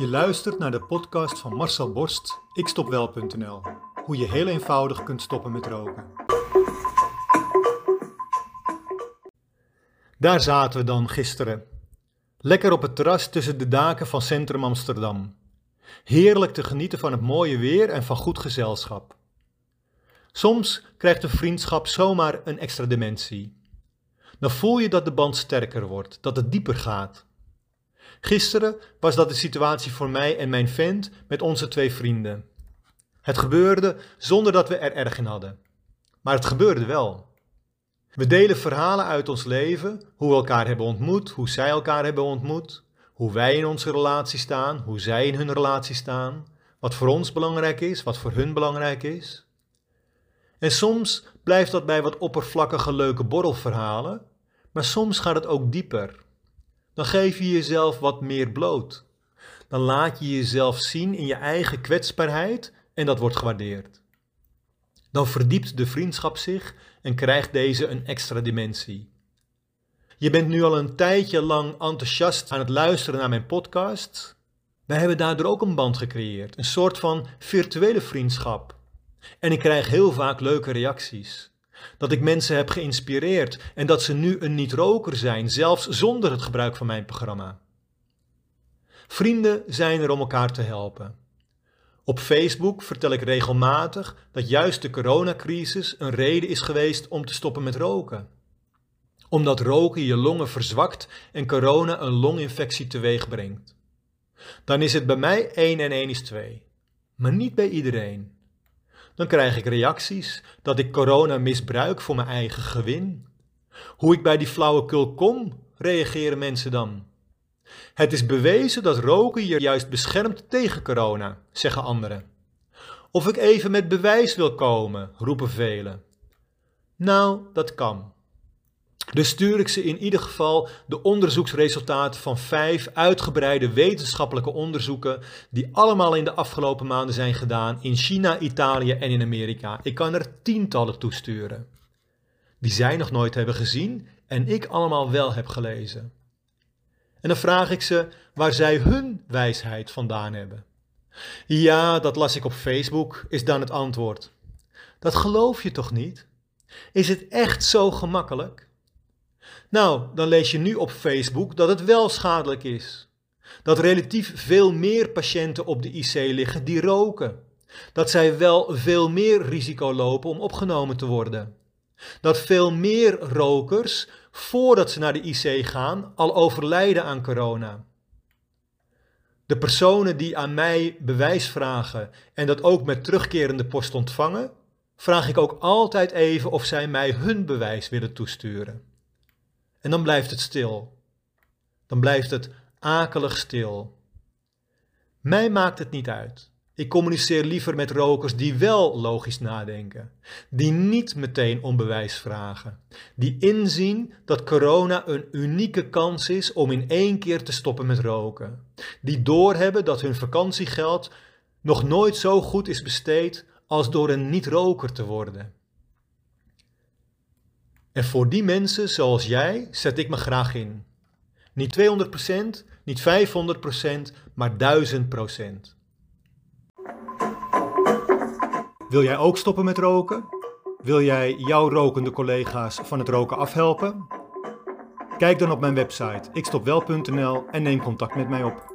Je luistert naar de podcast van Marcel Borst, ikstopwel.nl. Hoe je heel eenvoudig kunt stoppen met roken. Daar zaten we dan gisteren. Lekker op het terras tussen de daken van Centrum Amsterdam. Heerlijk te genieten van het mooie weer en van goed gezelschap. Soms krijgt een vriendschap zomaar een extra dimensie. Dan voel je dat de band sterker wordt, dat het dieper gaat. Gisteren was dat de situatie voor mij en mijn vent met onze twee vrienden. Het gebeurde zonder dat we er erg in hadden. Maar het gebeurde wel. We delen verhalen uit ons leven, hoe we elkaar hebben ontmoet, hoe zij elkaar hebben ontmoet, hoe wij in onze relatie staan, hoe zij in hun relatie staan, wat voor ons belangrijk is, wat voor hun belangrijk is. En soms blijft dat bij wat oppervlakkige leuke borrelverhalen, maar soms gaat het ook dieper. Dan geef je jezelf wat meer bloot. Dan laat je jezelf zien in je eigen kwetsbaarheid en dat wordt gewaardeerd. Dan verdiept de vriendschap zich en krijgt deze een extra dimensie. Je bent nu al een tijdje lang enthousiast aan het luisteren naar mijn podcast. Wij hebben daardoor ook een band gecreëerd, een soort van virtuele vriendschap. En ik krijg heel vaak leuke reacties. Dat ik mensen heb geïnspireerd en dat ze nu een niet-roker zijn, zelfs zonder het gebruik van mijn programma. Vrienden zijn er om elkaar te helpen. Op Facebook vertel ik regelmatig dat juist de coronacrisis een reden is geweest om te stoppen met roken. Omdat roken je longen verzwakt en corona een longinfectie teweeg brengt. Dan is het bij mij 1 en 1 is 2. Maar niet bij iedereen. Dan krijg ik reacties dat ik corona misbruik voor mijn eigen gewin. Hoe ik bij die flauwekul kom, reageren mensen dan. Het is bewezen dat roken je juist beschermt tegen corona, zeggen anderen. Of ik even met bewijs wil komen, roepen velen. Nou, dat kan. Dus stuur ik ze in ieder geval de onderzoeksresultaten van vijf uitgebreide wetenschappelijke onderzoeken die allemaal in de afgelopen maanden zijn gedaan in China, Italië en in Amerika. Ik kan er tientallen toesturen. Die zij nog nooit hebben gezien en ik allemaal wel heb gelezen. En dan vraag ik ze waar zij hun wijsheid vandaan hebben. Ja, dat las ik op Facebook, is dan het antwoord. Dat geloof je toch niet? Is het echt zo gemakkelijk? Nou, dan lees je nu op Facebook dat het wel schadelijk is. Dat relatief veel meer patiënten op de IC liggen die roken. Dat zij wel veel meer risico lopen om opgenomen te worden. Dat veel meer rokers, voordat ze naar de IC gaan, al overlijden aan corona. De personen die aan mij bewijs vragen en dat ook met terugkerende post ontvangen, vraag ik ook altijd even of zij mij hun bewijs willen toesturen. En dan blijft het stil. Dan blijft het akelig stil. Mij maakt het niet uit. Ik communiceer liever met rokers die wel logisch nadenken, die niet meteen om bewijs vragen, die inzien dat corona een unieke kans is om in één keer te stoppen met roken, die doorhebben dat hun vakantiegeld nog nooit zo goed is besteed als door een niet-roker te worden. En voor die mensen zoals jij zet ik me graag in. Niet 200%, niet 500%, maar 1000%. Wil jij ook stoppen met roken? Wil jij jouw rokende collega's van het roken afhelpen? Kijk dan op mijn website ikstopwel.nl en neem contact met mij op.